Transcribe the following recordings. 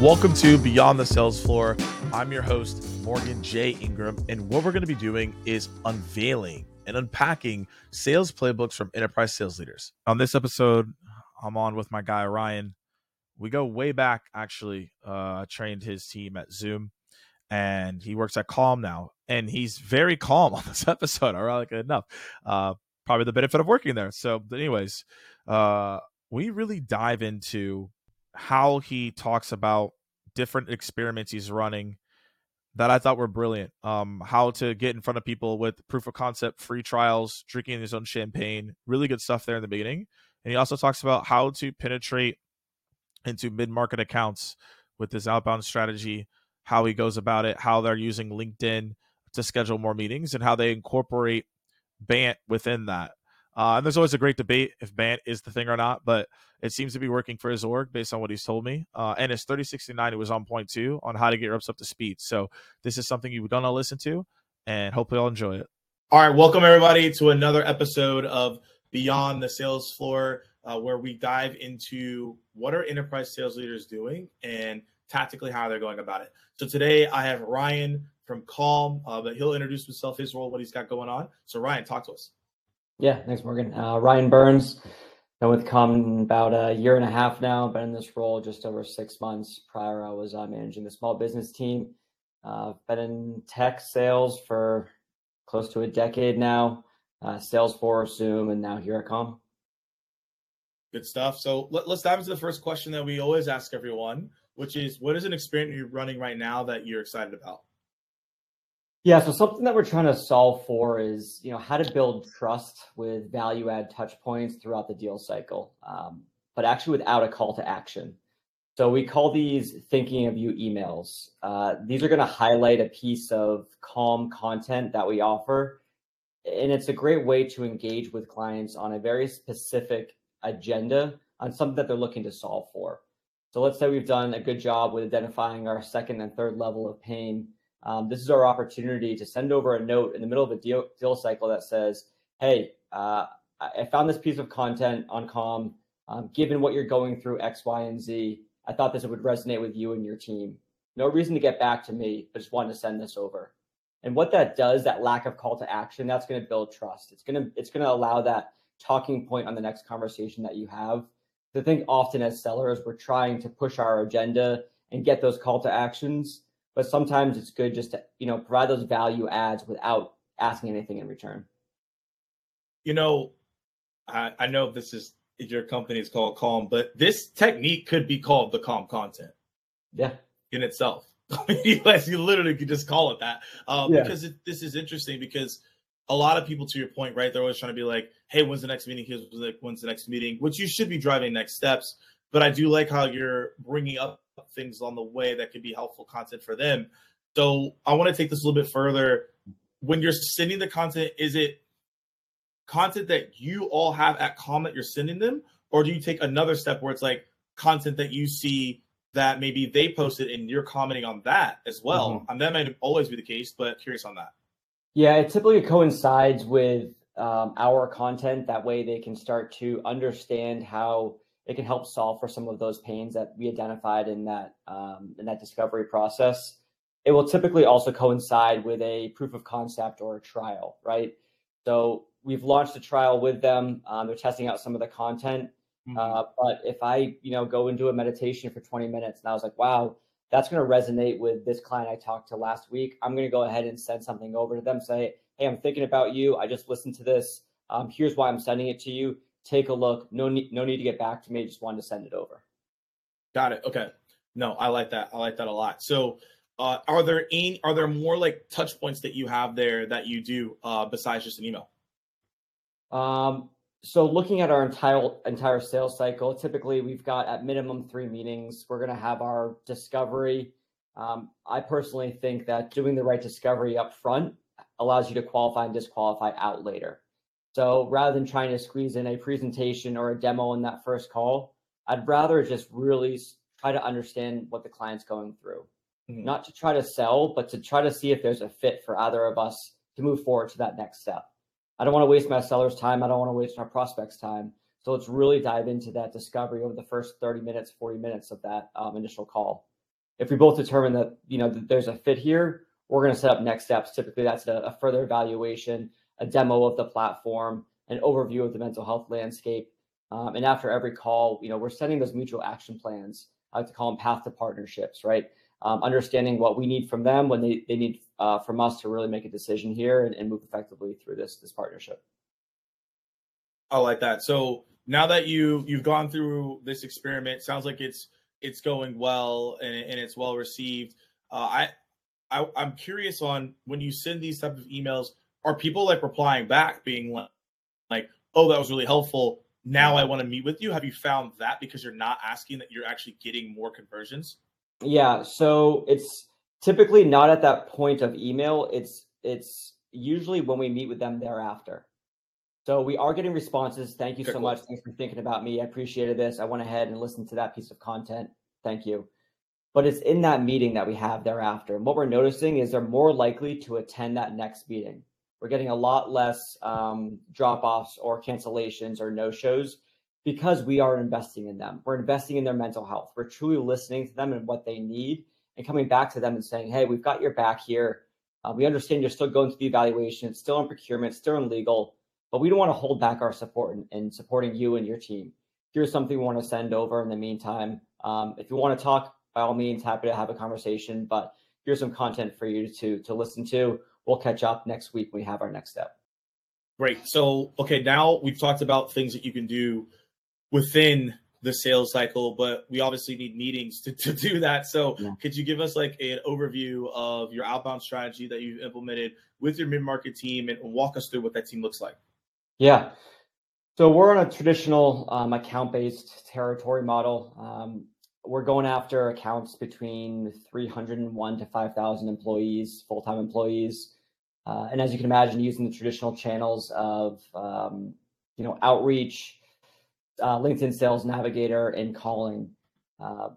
Welcome to Beyond the Sales Floor. I'm your host, Morgan J. Ingram, and what we're going to be doing is unveiling and unpacking sales playbooks from enterprise sales leaders. On this episode, I'm on with my guy, Ryan. We go way back, actually. Uh, trained his team at Zoom, and he works at Calm now, and he's very calm on this episode, ironically enough. Uh, probably the benefit of working there. So, anyways, uh, we really dive into how he talks about different experiments he's running that I thought were brilliant. Um, how to get in front of people with proof of concept, free trials, drinking his own champagne, really good stuff there in the beginning. And he also talks about how to penetrate into mid market accounts with his outbound strategy, how he goes about it, how they're using LinkedIn to schedule more meetings, and how they incorporate BANT within that. Uh, and there's always a great debate if BANT is the thing or not, but it seems to be working for his org based on what he's told me. Uh, and his 3069, it was on point too on how to get reps up to speed. So this is something you're going to listen to, and hopefully I'll enjoy it. All right. Welcome, everybody, to another episode of Beyond the Sales Floor, uh, where we dive into what are enterprise sales leaders doing and tactically how they're going about it. So today I have Ryan from Calm, uh, but he'll introduce himself, his role, what he's got going on. So, Ryan, talk to us. Yeah, thanks, Morgan. Uh, Ryan Byrnes, been with Calm about a year and a half now. Been in this role just over six months. Prior, I was uh, managing the small business team. Uh, been in tech sales for close to a decade now. Uh, Salesforce, Zoom, and now here at Calm. Good stuff. So let, us dive into the first question that we always ask everyone, which is, what is an experiment you're running right now that you're excited about? Yeah, so something that we're trying to solve for is, you know, how to build trust with value add touch points throughout the deal cycle, um, but actually without a call to action. So we call these thinking of you emails. Uh, these are going to highlight a piece of calm content that we offer. And it's a great way to engage with clients on a very specific agenda on something that they're looking to solve for. So let's say we've done a good job with identifying our second and third level of pain um, this is our opportunity to send over a note in the middle of a deal, deal cycle that says, hey, uh, I found this piece of content on Calm. Um, given what you're going through X, Y, and Z, I thought this would resonate with you and your team. No reason to get back to me, but just wanted to send this over. And what that does, that lack of call to action, that's going to build trust. It's going to it's going to allow that talking point on the next conversation that you have. I think often as sellers, we're trying to push our agenda and get those call to actions but sometimes it's good just to you know provide those value adds without asking anything in return. You know i, I know this is your company is called calm but this technique could be called the calm content. Yeah. In itself. You literally could just call it that. Um, yeah. because it, this is interesting because a lot of people to your point right they're always trying to be like hey when's the next meeting? Here's like when's the next meeting? Which you should be driving next steps but i do like how you're bringing up things on the way that could be helpful content for them. So I want to take this a little bit further. When you're sending the content, is it content that you all have at comment you're sending them, or do you take another step where it's like content that you see that maybe they posted and you're commenting on that as well? Mm-hmm. And that might always be the case, but curious on that. Yeah, it typically coincides with um, our content. That way they can start to understand how it can help solve for some of those pains that we identified in that um, in that discovery process. It will typically also coincide with a proof of concept or a trial, right? So we've launched a trial with them. Um, they're testing out some of the content. Mm-hmm. Uh, but if I, you know, go and do a meditation for 20 minutes and I was like, wow, that's going to resonate with this client I talked to last week. I'm going to go ahead and send something over to them. Say, hey, I'm thinking about you. I just listened to this. Um, here's why I'm sending it to you take a look. No need, no need to get back to me. Just wanted to send it over. Got it. Okay. No, I like that. I like that a lot. So, uh, are there any, are there more like touch points that you have there that you do uh, besides just an email? Um, so looking at our entire entire sales cycle, typically we've got at minimum three meetings. We're going to have our discovery. Um, I personally think that doing the right discovery up front allows you to qualify and disqualify out later. So rather than trying to squeeze in a presentation or a demo in that first call, I'd rather just really try to understand what the client's going through. Mm-hmm. Not to try to sell, but to try to see if there's a fit for either of us to move forward to that next step. I don't want to waste my seller's time. I don't want to waste our prospect's time. So let's really dive into that discovery over the first 30 minutes, 40 minutes of that um, initial call. if we both determine that you know that there's a fit here, we're going to set up next steps. Typically, that's a, a further evaluation, a demo of the platform, an overview of the mental health landscape, um, and after every call, you know, we're setting those mutual action plans. I like to call them path to partnerships, right? Um, understanding what we need from them when they, they need uh, from us to really make a decision here and, and move effectively through this this partnership. I like that. So now that you you've gone through this experiment, sounds like it's it's going well and, and it's well received. Uh, I, I I'm curious on when you send these type of emails, are people like replying back, being like, like, oh, that was really helpful. Now I want to meet with you. Have you found that because you're not asking that you're actually getting more conversions? Yeah, so it's typically not at that point of email. It's it's usually when we meet with them thereafter. So we are getting responses. Thank you so much. Thanks for thinking about me. I appreciated this. I went ahead and listened to that piece of content. Thank you. But it's in that meeting that we have thereafter. And what we're noticing is they're more likely to attend that next meeting. We're getting a lot less um, drop offs or cancellations or no shows because we are investing in them. We're investing in their mental health. We're truly listening to them and what they need and coming back to them and saying, hey, we've got your back here. Uh, we understand you're still going through the evaluation, it's still in procurement, still in legal but we don't want to hold back our support in, in supporting you and your team. Here's something we want to send over in the meantime. Um, if you want to talk, by all means, happy to have a conversation. But here's some content for you to to listen to. We'll catch up next week we have our next step. Great. So, okay, now we've talked about things that you can do within the sales cycle, but we obviously need meetings to, to do that. So, yeah. could you give us like an overview of your outbound strategy that you've implemented with your mid market team and walk us through what that team looks like? Yeah. So we're on a traditional um, account-based territory model. Um, we're going after accounts between 301 to 5,000 employees, full-time employees. Uh, and as you can imagine, using the traditional channels of, um, you know, outreach, uh, LinkedIn Sales Navigator, and calling. Uh,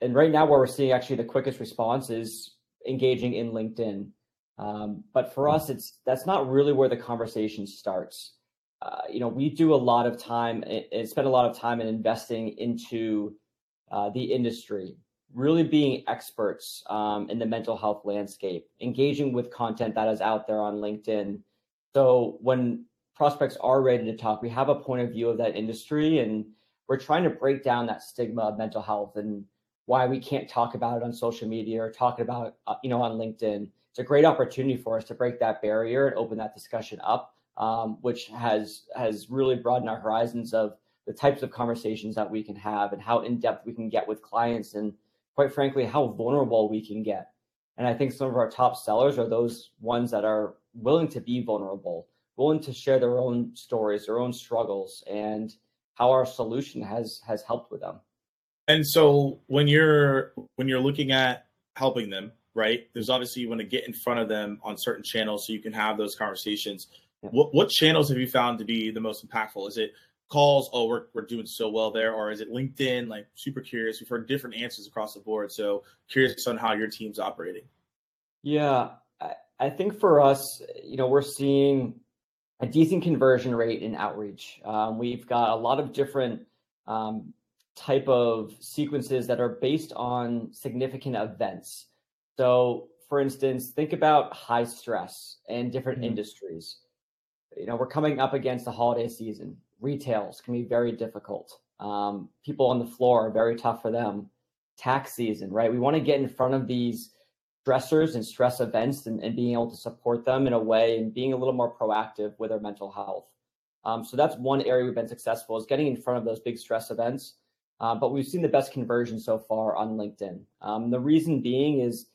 and right now, where we're seeing actually the quickest response is engaging in LinkedIn. Um, but for us, it's that's not really where the conversation starts. Uh, you know, we do a lot of time and spend a lot of time in investing into uh, the industry, really being experts um, in the mental health landscape, engaging with content that is out there on LinkedIn. So when prospects are ready to talk, we have a point of view of that industry, and we're trying to break down that stigma of mental health and why we can't talk about it on social media or talk about uh, you know on LinkedIn. It's a great opportunity for us to break that barrier and open that discussion up um, which has has really broadened our horizons of the types of conversations that we can have and how in depth we can get with clients and quite frankly how vulnerable we can get. And I think some of our top sellers are those ones that are willing to be vulnerable, willing to share their own stories, their own struggles, and how our solution has has helped with them. And so when you're when you're looking at helping them, right? There's obviously you want to get in front of them on certain channels so you can have those conversations. What what channels have you found to be the most impactful? Is it calls? Oh, we're we're doing so well there, or is it LinkedIn? Like super curious. We've heard different answers across the board, so curious on how your team's operating. Yeah, I, I think for us, you know, we're seeing a decent conversion rate in outreach. Um, we've got a lot of different um, type of sequences that are based on significant events. So, for instance, think about high stress and different mm-hmm. industries you know, we're coming up against the holiday season. Retails can be very difficult. Um, people on the floor are very tough for them. Tax season, right? We want to get in front of these stressors and stress events and, and being able to support them in a way and being a little more proactive with their mental health. Um, so that's one area we've been successful is getting in front of those big stress events. Uh, but we've seen the best conversion so far on LinkedIn. Um, the reason being is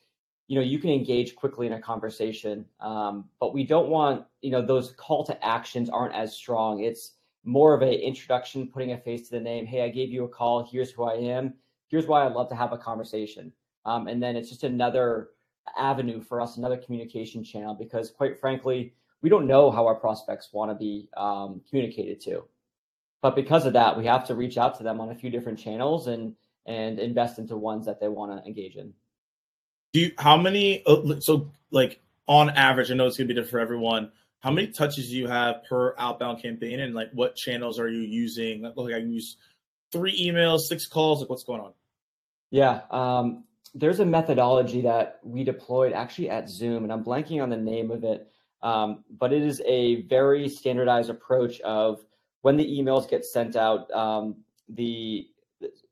you know you can engage quickly in a conversation um, but we don't want you know those call to actions aren't as strong it's more of an introduction putting a face to the name hey i gave you a call here's who i am here's why i'd love to have a conversation um, and then it's just another avenue for us another communication channel because quite frankly we don't know how our prospects want to be um, communicated to but because of that we have to reach out to them on a few different channels and and invest into ones that they want to engage in do you, how many? Uh, so, like on average, I know it's gonna be different for everyone. How many touches do you have per outbound campaign, and like what channels are you using? Like, I use three emails, six calls. Like, what's going on? Yeah. Um, there's a methodology that we deployed actually at Zoom, and I'm blanking on the name of it, um, but it is a very standardized approach of when the emails get sent out, um, the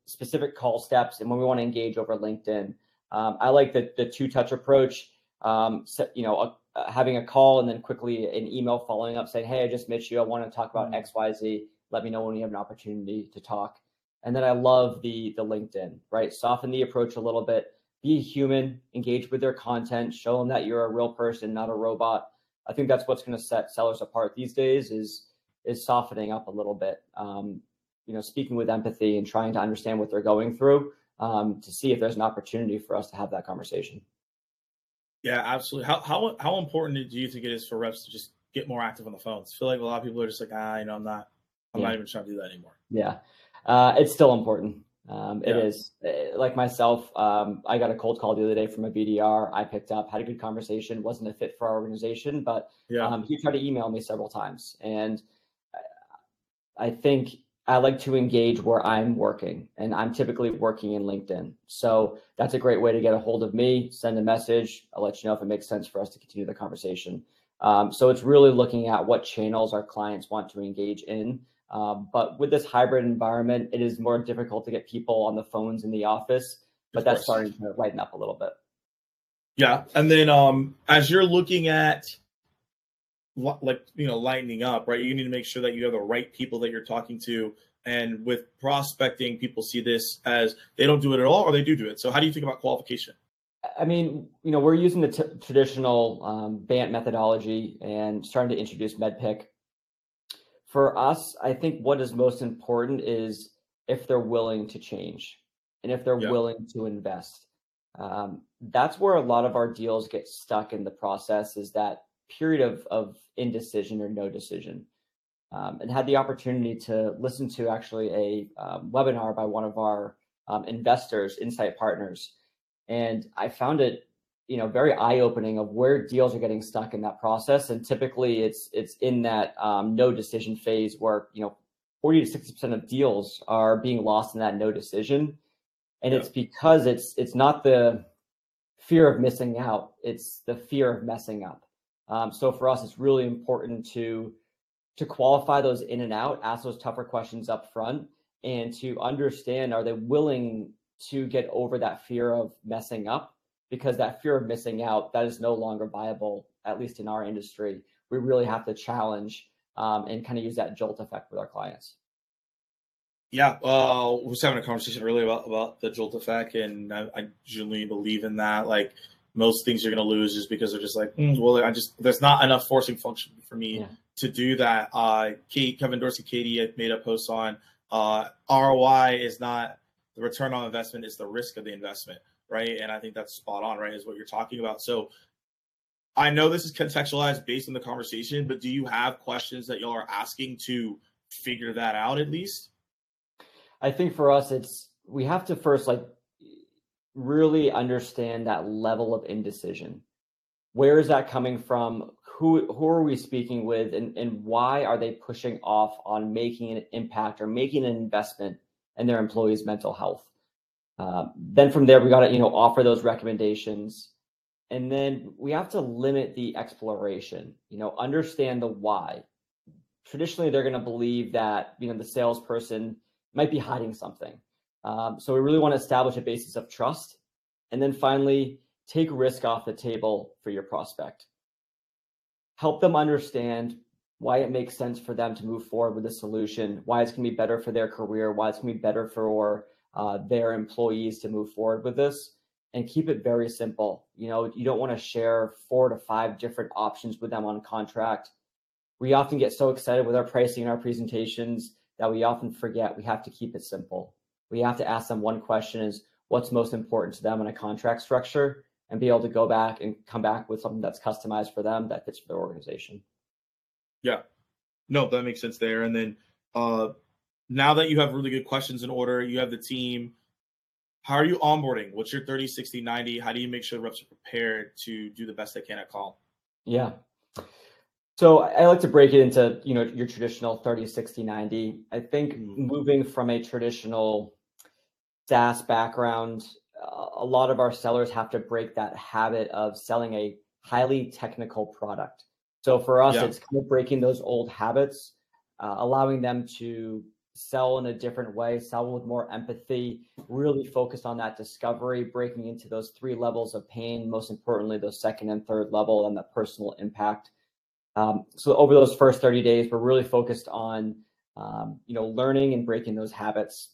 specific call steps, and when we want to engage over LinkedIn. Um, I like the the two touch approach. Um, so, you know, a, uh, having a call and then quickly an email following up saying, "Hey, I just missed you. I want to talk about mm-hmm. X, Y, Z. Let me know when you have an opportunity to talk." And then I love the the LinkedIn, right? Soften the approach a little bit. Be human, engage with their content, show them that you're a real person, not a robot. I think that's what's going to set sellers apart these days is is softening up a little bit. Um, you know, speaking with empathy and trying to understand what they're going through um, to see if there's an opportunity for us to have that conversation. Yeah, absolutely. How how how important do you think it is for reps to just get more active on the phones? I feel like a lot of people are just like, ah, you know, I'm not, I'm yeah. not even trying to do that anymore. Yeah, uh, it's still important. Um, it yeah. is uh, like myself. Um, I got a cold call the other day from a BDR. I picked up, had a good conversation. wasn't a fit for our organization, but yeah. um, he tried to email me several times, and I think I like to engage where I'm working, and I'm typically working in LinkedIn. So that's a great way to get a hold of me. Send a message. I'll let you know if it makes sense for us to continue the conversation. Um, so it's really looking at what channels our clients want to engage in. Um, but with this hybrid environment, it is more difficult to get people on the phones in the office. But that's starting to lighten up a little bit. Yeah, and then um, as you're looking at like you know lightening up right? You need to make sure that you have the right people that you're talking to. And with prospecting people see this as they don't do it at all or they do do it. So how do you think about qualification? I mean you know we're using the t- traditional um, BANT methodology and starting to introduce MEDDPICC. For us i think what is most important is if they're willing to change and if they're yeah. willing to invest. Um, that's where a lot of our deals get stuck in the process is that period of, of indecision or no decision. Um, and had the opportunity to listen to actually a um, webinar by one of our um, investors, Insight Partners, and I found it, you know, very eye opening of where deals are getting stuck in that process. And typically, it's it's in that um, no decision phase where you know, forty to sixty percent of deals are being lost in that no decision, and yeah. it's because it's it's not the fear of missing out; it's the fear of messing up. Um, so for us, it's really important to to qualify those in and out, ask those tougher questions up front, and to understand are they willing to get over that fear of messing up? Because that fear of missing out that is no longer viable at least in our industry. We really have to challenge um, and kind of use that jolt effect with our clients. Yeah uh, I was having a conversation earlier about, about the jolt effect and I, I genuinely believe in that. Like most things you're going to lose just because they're just like, mm, well, I just there's not enough forcing function for me yeah. to do that. Uh, Kate, Kevin Dorsey, KD had made a post on uh, ROI is not the return on investment; is the risk of the investment, right? And I think that's spot on, right? Is what you're talking about. So I know this is contextualized based on the conversation, but do you have questions that y'all are asking to figure that out at least? I think for us, it's we have to first like really understand that level of indecision. Where is that coming from? Who who are we speaking with, and and why are they pushing off on making an impact or making an investment in their employees' mental health? Uh, then from there, we got to you know offer those recommendations, and then we have to limit the exploration. You know, understand the why. Traditionally, they're going to believe that you know the salesperson might be hiding something um, so we really want to establish a basis of trust. And then finally, take risk off the table for your prospect. Help them understand why it makes sense for them to move forward with a solution, why it's going to be better for their career, why it's going to be better for uh, their employees to move forward with this, and keep it very simple. You know, you don't want to share four to five different options with them on contract. We often get so excited with our pricing and our presentations that we often forget we have to keep it simple we have to ask them one question is what's most important to them in a contract structure and be able to go back and come back with something that's customized for them that fits for their organization. Yeah. No, that makes sense there. And then uh now that you have really good questions in order, you have the team, how are you onboarding? What's your 30, 60, 90? How do you make sure the reps are prepared to do the best they can at call? Yeah. So I like to break it into, you know, your traditional 30, 60, 90. I think mm-hmm. moving from a traditional SaaS background, uh, a lot of our sellers have to break that habit of selling a highly technical product. So for us, yeah. it's kind of breaking those old habits, uh, allowing them to sell in a different way, sell with more empathy, really focus on that discovery, breaking into those three levels of pain, most importantly, those second and third level and the personal impact. Um, so over those first 30 days, we're really focused on, um, you know, learning and breaking those habits.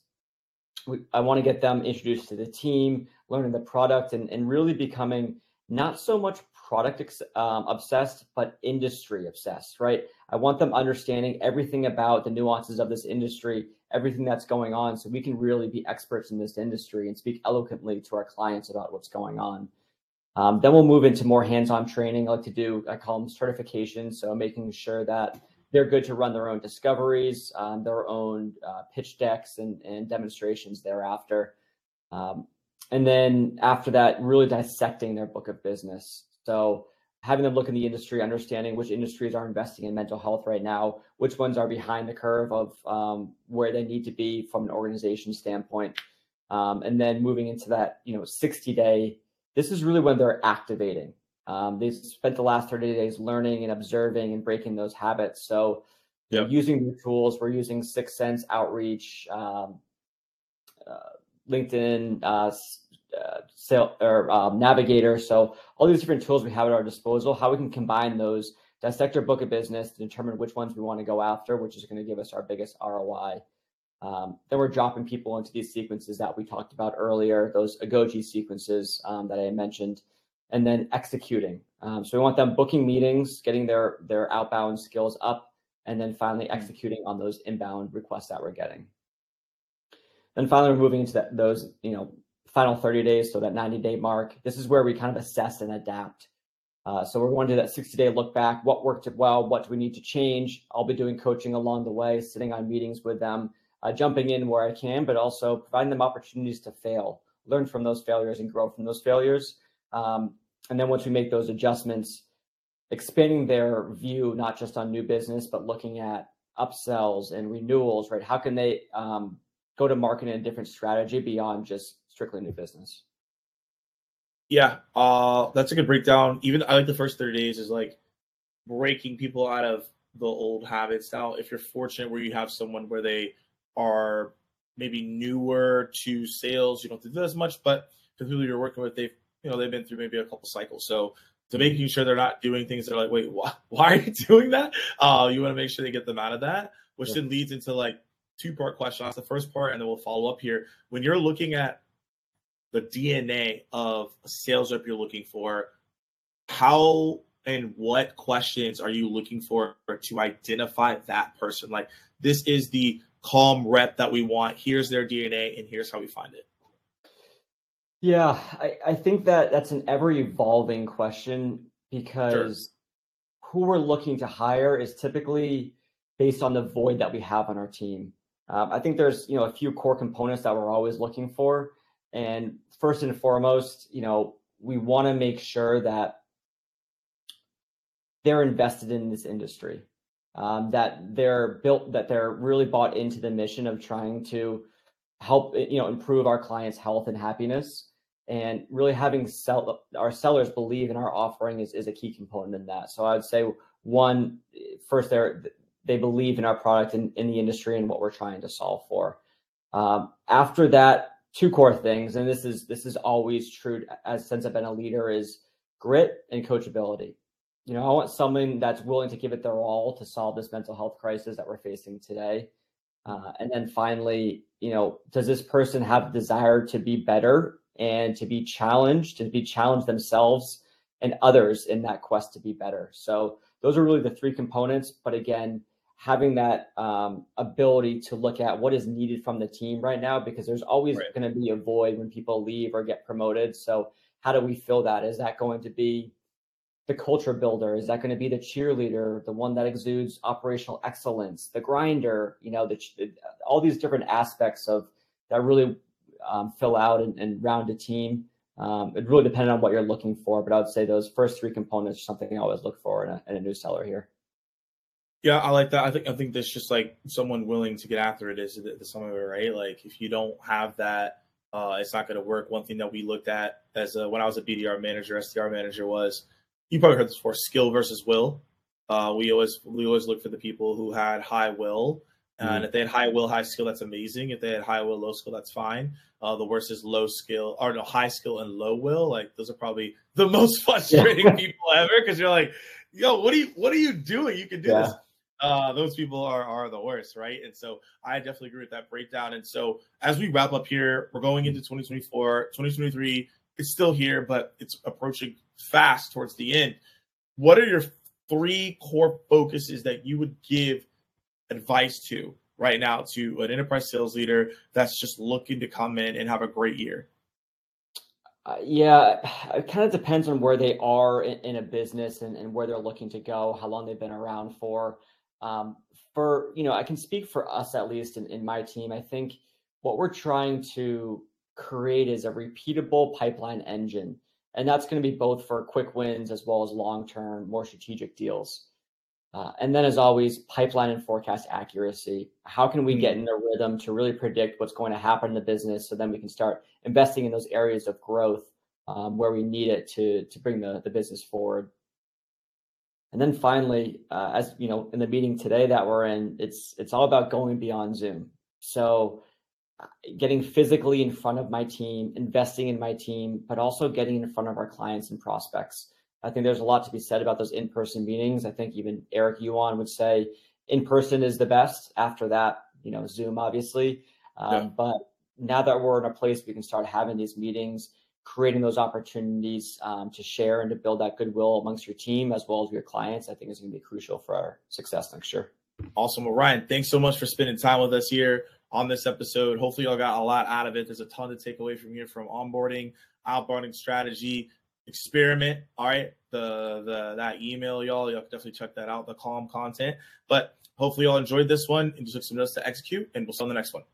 We, I want to get them introduced to the team, learning the product, and, and really becoming not so much product um, obsessed, but industry obsessed, right? I want them understanding everything about the nuances of this industry, everything that's going on, so we can really be experts in this industry and speak eloquently to our clients about what's going on. Um, then we'll move into more hands-on training. I like to do, I call them certifications. So making sure that they're good to run their own discoveries, um, their own uh, pitch decks and, and demonstrations thereafter. Um, and then after that, really dissecting their book of business. So having them look in the industry, understanding which industries are investing in mental health right now, which ones are behind the curve of um, where they need to be from an organization standpoint, um, and then moving into that, you know, 60 day. This is really when they're activating. Um, they spent the last 30 days learning and observing and breaking those habits. So, yep. using the tools, we're using 6sense Outreach, um, uh, LinkedIn, uh, uh, sale or um, navigator. So all these different tools we have at our disposal, how we can combine those, dissect our book of business to determine which ones we want to go after, which is going to give us our biggest ROI. Um, then we're dropping people into these sequences that we talked about earlier, those Agoge sequences um, that I mentioned, and then executing. Um, so we want them booking meetings, getting their their outbound skills up, and then finally mm-hmm. executing on those inbound requests that we're getting. Then finally, we're moving into that, those you know final 30 days, so that 90 day mark. This is where we kind of assess and adapt. Uh, so we're going to do that 60 day look back. What worked well? What do we need to change? I'll be doing coaching along the way, sitting on meetings with them, uh, jumping in where I can, but also providing them opportunities to fail, learn from those failures, and grow from those failures. Um, and then once we make those adjustments, expanding their view not just on new business, but looking at upsells and renewals. Right? How can they um, go to market in a different strategy beyond just strictly new business. Yeah, uh, that's a good breakdown. Even I like the first 30 days is like breaking people out of the old habits. Now, if you're fortunate where you have someone where they are maybe newer to sales, you don't do as much, but the people you're working with, they've you know they've been through maybe a couple cycles. So to making sure they're not doing things that are like, wait, why, why are you doing that? Uh, you want to make sure they get them out of that, which yeah. then leads into like two part question. That's the first part, and then we'll follow up here. When you're looking at the DNA of a sales rep you're looking for, how and what questions are you looking for to identify that person? Like, this is the calm rep that we want. Here's their DNA, and here's how we find it. Yeah, I, I think that that's an ever evolving question because sure. who we're looking to hire is typically based on the void that we have on our team. Um, I think there's you know a few core components that we're always looking for, and first and foremost, you know, we want to make sure that they're invested in this industry, um, that they're built, that they're really bought into the mission of trying to help, you know, improve our clients' health and happiness. And really having sell our sellers believe in our offering is, is a key component in that. So I would say one, first they're they believe in our product and in, in the industry and what we're trying to solve for. Um, after that, two core things, and this is this is always true as since I've been a leader is grit and coachability. You know, I want someone that's willing to give it their all to solve this mental health crisis that we're facing today. Uh, and then finally, you know, does this person have desire to be better and to be challenged, to be challenged themselves and others in that quest to be better? So those are really the three components. But again, having that um, ability to look at what is needed from the team right now because there's always right. going to be a void when people leave or get promoted so how do we fill that is that going to be the culture builder is that going to be the cheerleader the one that exudes operational excellence the grinder you know the, all these different aspects of that really um, fill out and, and round a team um, it really depends on what you're looking for but i would say those first three components are something i always look for in a, in a new seller here yeah, I like that. I think I think that's just like someone willing to get after it is the sum of it, right? Like if you don't have that uh, it's not going to work. One thing that we looked at as a, when I was a BDR manager, SDR manager was you probably heard this before: skill versus will. Uh, we always we always look for the people who had high will, mm-hmm. and if they had high will, high skill, that's amazing. If they had high will, low skill, that's fine. Uh, the worst is low skill or no high skill and low will. Like those are probably the most frustrating yeah. people ever because you're like, yo, what are you what are you doing? You can do yeah. this uh, those people are are the worst, right? And so I definitely agree with that breakdown. And so as we wrap up here, we're going into 2024, 2023 is still here, but it's approaching fast towards the end. What are your three core focuses that you would give advice to right now to an enterprise sales leader that's just looking to come in and have a great year? Uh, yeah, it kind of depends on where they are in, in a business and, and, where they're looking to go, how long they've been around for. Um, for you know, I can speak for us at least in, in my team. I think what we're trying to create is a repeatable pipeline engine, and that's going to be both for quick wins as well as long term, more strategic deals. Uh, and then, as always, pipeline and forecast accuracy. How can we get mm-hmm. in the rhythm to really predict what's going to happen in the business so then we can start investing in those areas of growth um, where we need it to, to bring the, the business forward? And then finally, uh, as you know, in the meeting today that we're in, it's it's all about going beyond Zoom. So, getting physically in front of my team, investing in my team, but also getting in front of our clients and prospects. I think there's a lot to be said about those in-person meetings. I think even Eric Yuan would say in-person is the best. After that, you know, Zoom obviously. Um, yeah. But now that we're in a place we can start having these meetings, creating those opportunities um, to share and to build that goodwill amongst your team as well as your clients, I think is going to be crucial for our success next year. Awesome. Well, Ryan, thanks so much for spending time with us here on this episode. Hopefully, y'all got a lot out of it. There's a ton to take away from here from onboarding, outboarding strategy, experiment. All right, the the that email, y'all, y'all definitely check that out. The calm content, but hopefully, y'all enjoyed this one and just took some notes to execute. And we'll see on the next one.